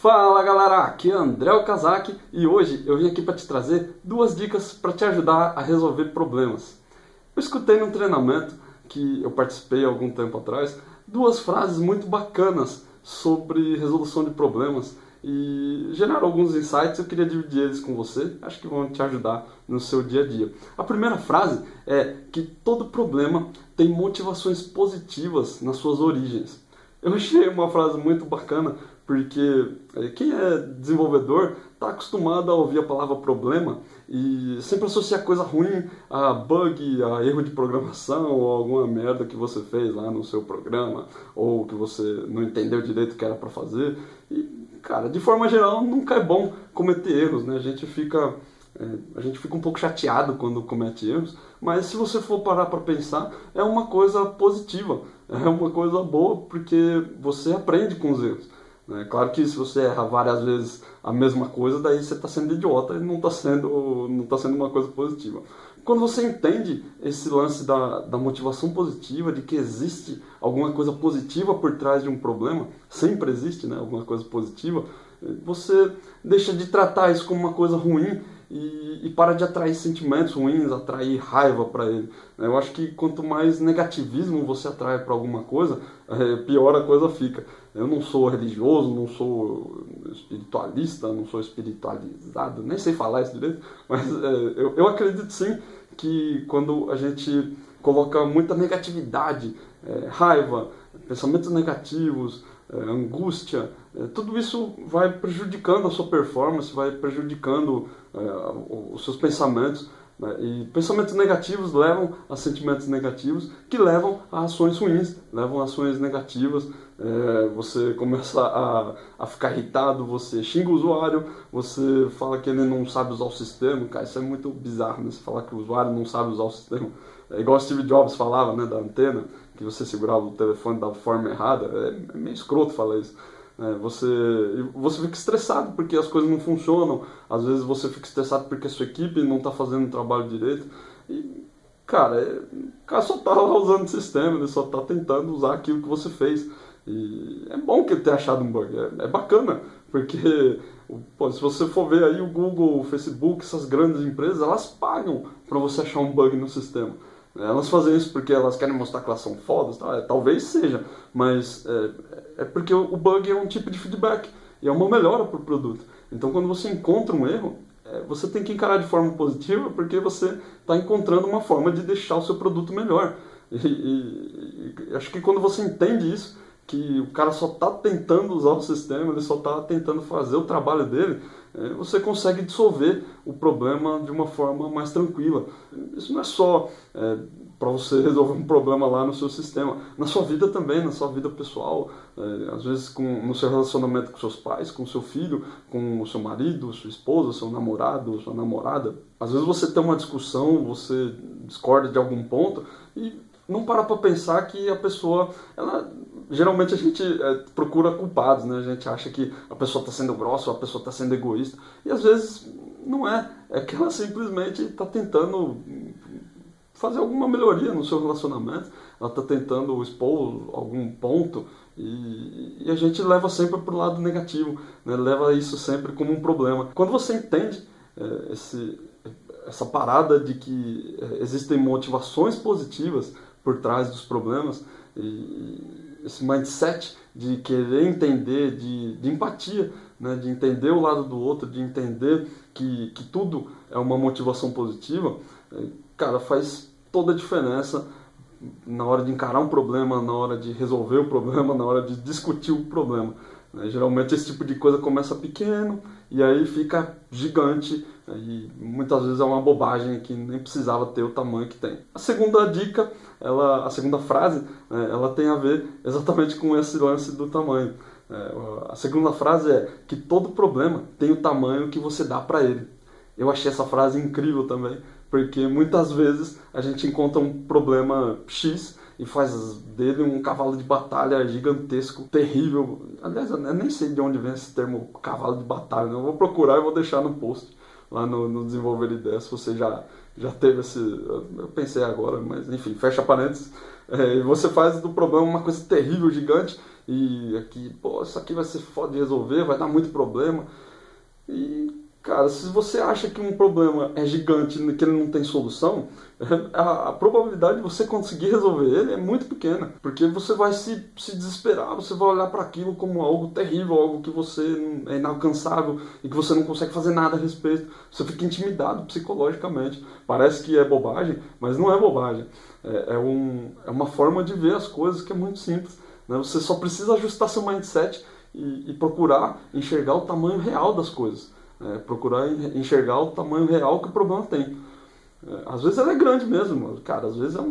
Fala galera, aqui é André Okazaki e hoje eu vim aqui para te trazer duas dicas para te ajudar a resolver problemas. Eu escutei num treinamento que eu participei há algum tempo atrás duas frases muito bacanas sobre resolução de problemas e geraram alguns insights. Eu queria dividir eles com você, acho que vão te ajudar no seu dia a dia. A primeira frase é que todo problema tem motivações positivas nas suas origens. Eu achei uma frase muito bacana porque eh, quem é desenvolvedor está acostumado a ouvir a palavra problema e sempre associar coisa ruim a bug, a erro de programação ou alguma merda que você fez lá no seu programa ou que você não entendeu direito o que era para fazer. E, cara, de forma geral, nunca é bom cometer erros, né? A gente fica é, a gente fica um pouco chateado quando comete erros, mas se você for parar para pensar, é uma coisa positiva, é uma coisa boa porque você aprende com os erros. É claro que se você erra várias vezes a mesma coisa, daí você está sendo idiota e não está sendo, não tá sendo uma coisa positiva. Quando você entende esse lance da, da motivação positiva, de que existe alguma coisa positiva por trás de um problema, sempre existe né, alguma coisa positiva, você deixa de tratar isso como uma coisa ruim e, e para de atrair sentimentos ruins, atrair raiva para ele. Eu acho que quanto mais negativismo você atrai para alguma coisa, é, pior a coisa fica. Eu não sou religioso, não sou espiritualista, não sou espiritualizado, nem sei falar isso direito, mas é, eu, eu acredito sim que quando a gente coloca muita negatividade, é, raiva, pensamentos negativos, angústia, é, tudo isso vai prejudicando a sua performance, vai prejudicando é, os seus pensamentos. Né? E pensamentos negativos levam a sentimentos negativos, que levam a ações ruins, levam a ações negativas. É, você começa a, a ficar irritado, você xinga o usuário, você fala que ele não sabe usar o sistema. Cara, isso é muito bizarro, né? Você falar que o usuário não sabe usar o sistema. É igual Steve Jobs falava, né, da antena, que você segurava o telefone da forma errada. É, é meio escroto falar isso. É, você, você fica estressado porque as coisas não funcionam. Às vezes você fica estressado porque a sua equipe não está fazendo o trabalho direito. E, cara, é, o cara só está usando o sistema, ele só está tentando usar aquilo que você fez. E é bom que ele tenha achado um bug, é, é bacana, porque pô, se você for ver aí o Google, o Facebook, essas grandes empresas, elas pagam para você achar um bug no sistema. Elas fazem isso porque elas querem mostrar que elas são fodas, tá? É, talvez seja, mas é, é, porque o bug é um tipo de feedback e é uma melhora para o produto. Então, quando você encontra um erro, é, você tem que encarar de forma positiva porque você está encontrando uma forma de deixar o seu produto melhor. E, e, e acho que quando você entende isso, que o cara só está tentando usar o sistema, ele só está tentando fazer o trabalho dele, você consegue dissolver o problema de uma forma mais tranquila. Isso não é só é, para você resolver um problema lá no seu sistema, na sua vida também, na sua vida pessoal, é, às vezes com, no seu relacionamento com seus pais, com seu filho, com o seu marido, sua esposa, seu namorado, sua namorada. Às vezes você tem uma discussão, você discorda de algum ponto e não para para pensar que a pessoa ela geralmente a gente é, procura culpados, né? A gente acha que a pessoa está sendo grossa ou a pessoa está sendo egoísta. E às vezes não é. É que ela simplesmente está tentando fazer alguma melhoria no seu relacionamento. Ela está tentando expor algum ponto e, e, a gente leva sempre para o lado negativo, né? leva isso sempre como um problema. Quando você entende é, esse, essa parada de que é, existem motivações positivas por trás dos problemas, e, esse mindset de querer entender, de, de empatia, né? de entender o lado do outro, de entender que, que tudo é uma motivação positiva, é, cara, faz toda a diferença na hora de encarar um problema, na hora de resolver o problema, na hora de discutir o problema. Né? Geralmente esse tipo de coisa começa pequeno e aí fica gigante e muitas vezes é uma bobagem que nem precisava ter o tamanho que tem. A segunda dica, ela, a segunda frase, né, ela tem a ver exatamente com esse lance do tamanho. É, a segunda frase é que todo problema tem o tamanho que você dá para ele. Eu achei essa frase incrível também, porque muitas vezes a gente encontra um problema X e faz dele um cavalo de batalha gigantesco, terrível. Aliás, eu nem sei de onde vem esse termo cavalo de batalha, né? eu vou procurar e vou deixar no post lá no, no Desenvolver Ideias, você já, já teve esse. Eu pensei agora, mas enfim, fecha parênteses. É, você faz do problema uma coisa terrível, gigante, e aqui, pô, isso aqui vai ser foda de resolver, vai dar muito problema. E Cara, se você acha que um problema é gigante, que ele não tem solução, a, probabilidade de você conseguir resolver ele é muito pequena, porque você vai se, se desesperar, você vai olhar para aquilo como algo terrível, algo que você é inalcançável e que você não consegue fazer nada a respeito. Você fica intimidado psicologicamente. Parece que é bobagem, mas não é bobagem. É, é, um, é uma forma de ver as coisas que é muito simples. Né? Você só precisa ajustar seu mindset e, e procurar enxergar o tamanho real das coisas. É, procurar enxergar o tamanho real que o problema tem. É, às vezes ela é grande mesmo, cara, às vezes é um,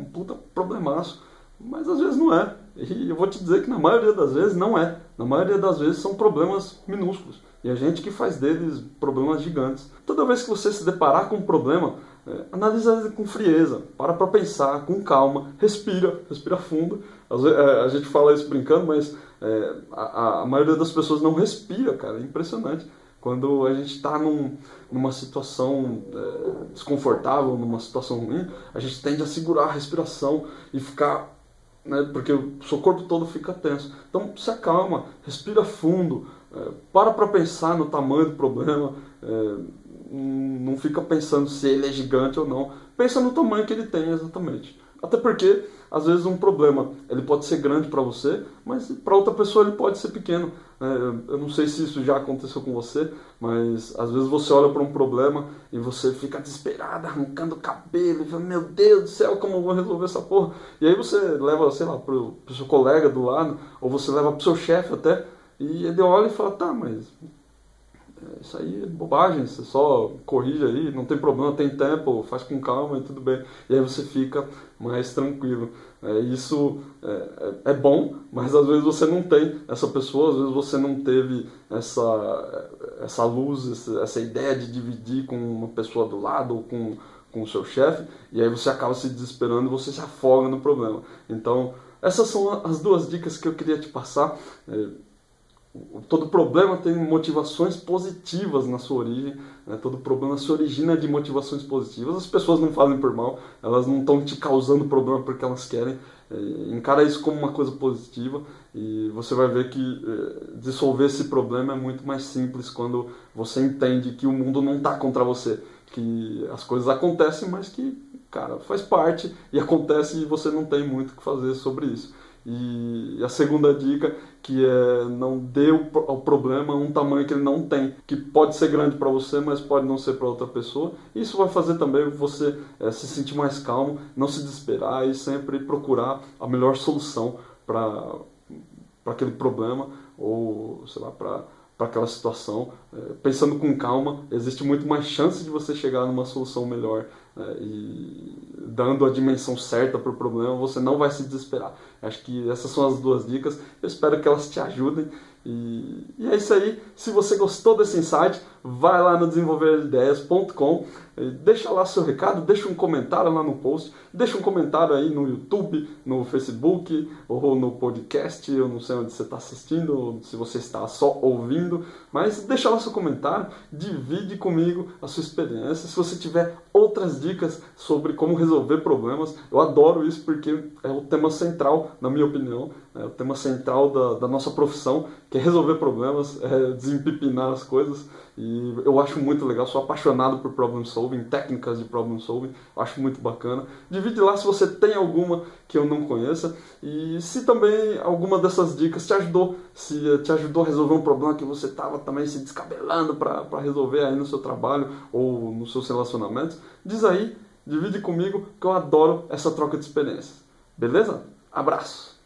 um puta problemaço, mas às vezes não é. E eu vou te dizer que na maioria das vezes não é. Na maioria das vezes são problemas minúsculos. E a gente que faz deles problemas gigantes. Toda vez que você se deparar com um problema, é, analisa ele com frieza, para para pensar, com calma, respira, respira fundo. Às vezes, é, a gente fala isso brincando, mas é, a, a maioria das pessoas não respira, cara, é impressionante. Quando a gente está num, numa situação é, desconfortável, numa situação ruim, a gente tende a segurar a respiração e ficar. Né, porque o seu corpo todo fica tenso. Então se acalma, respira fundo, é, para para pensar no tamanho do problema, é, não fica pensando se ele é gigante ou não. Pensa no tamanho que ele tem exatamente. Até porque, às vezes, um problema ele pode ser grande para você, mas para outra pessoa ele pode ser pequeno. É, eu não sei se isso já aconteceu com você, mas às vezes você olha para um problema e você fica desesperado, arrancando o cabelo, e fala, meu Deus do céu, como eu vou resolver essa porra? E aí você leva, sei lá, para o seu colega do lado, ou você leva para o seu chefe até, e ele olha e fala, tá, mas isso aí é bobagem, você só corrige aí, não tem problema, tem tempo, faz com calma e tudo bem. E aí você fica mais tranquilo. É, isso é, é, é, bom, mas às vezes você não tem essa pessoa, às vezes você não teve essa, essa luz, essa, essa ideia de dividir com uma pessoa do lado ou com, com o seu chefe, e aí você acaba se desesperando e você se afoga no problema. Então, essas são as duas dicas que eu queria te passar. É, todo problema tem motivações positivas na sua origem, né? todo problema se origina de motivações positivas. As pessoas não fazem por mal, elas não estão te causando problema porque elas querem. É, encara isso como uma coisa positiva e você vai ver que é, dissolver esse problema é muito mais simples quando você entende que o mundo não está contra você, que as coisas acontecem, mas que, cara, faz parte e acontece e você não tem muito o que fazer sobre isso. E a segunda dica, que é não dê ao problema um tamanho que ele não tem, que pode ser grande para você, mas pode não ser para outra pessoa. Isso vai fazer também você é, se sentir mais calmo, não se desesperar e sempre procurar a melhor solução para aquele problema ou, sei lá, para para aquela situação, é, pensando com calma, existe muito mais chance de você chegar numa solução melhor é, e dando a dimensão certa para o problema, você não vai se desesperar. Acho que essas são as duas dicas. Eu espero que elas te ajudem. E é isso aí. Se você gostou desse insight, vai lá no desenvolverideias.com, deixa lá seu recado, deixa um comentário lá no post, deixa um comentário aí no YouTube, no Facebook ou no podcast, eu não sei onde você está assistindo, ou se você está só ouvindo, mas deixa lá seu comentário, divide comigo a sua experiência. Se você tiver outras dicas sobre como resolver problemas, eu adoro isso porque é o tema central, na minha opinião, é o tema central da, da nossa profissão, que é resolver problemas, é desempipinar as coisas. E eu acho muito legal, sou apaixonado por problem solving, técnicas de problem solving, acho muito bacana. Divide lá se você tem alguma que eu não conheça e se também alguma dessas dicas te ajudou, se te ajudou a resolver um problema que você estava também se descabelando para resolver aí no seu trabalho ou nos seus relacionamentos, diz aí, divide comigo que eu adoro essa troca de experiências. Beleza? Abraço!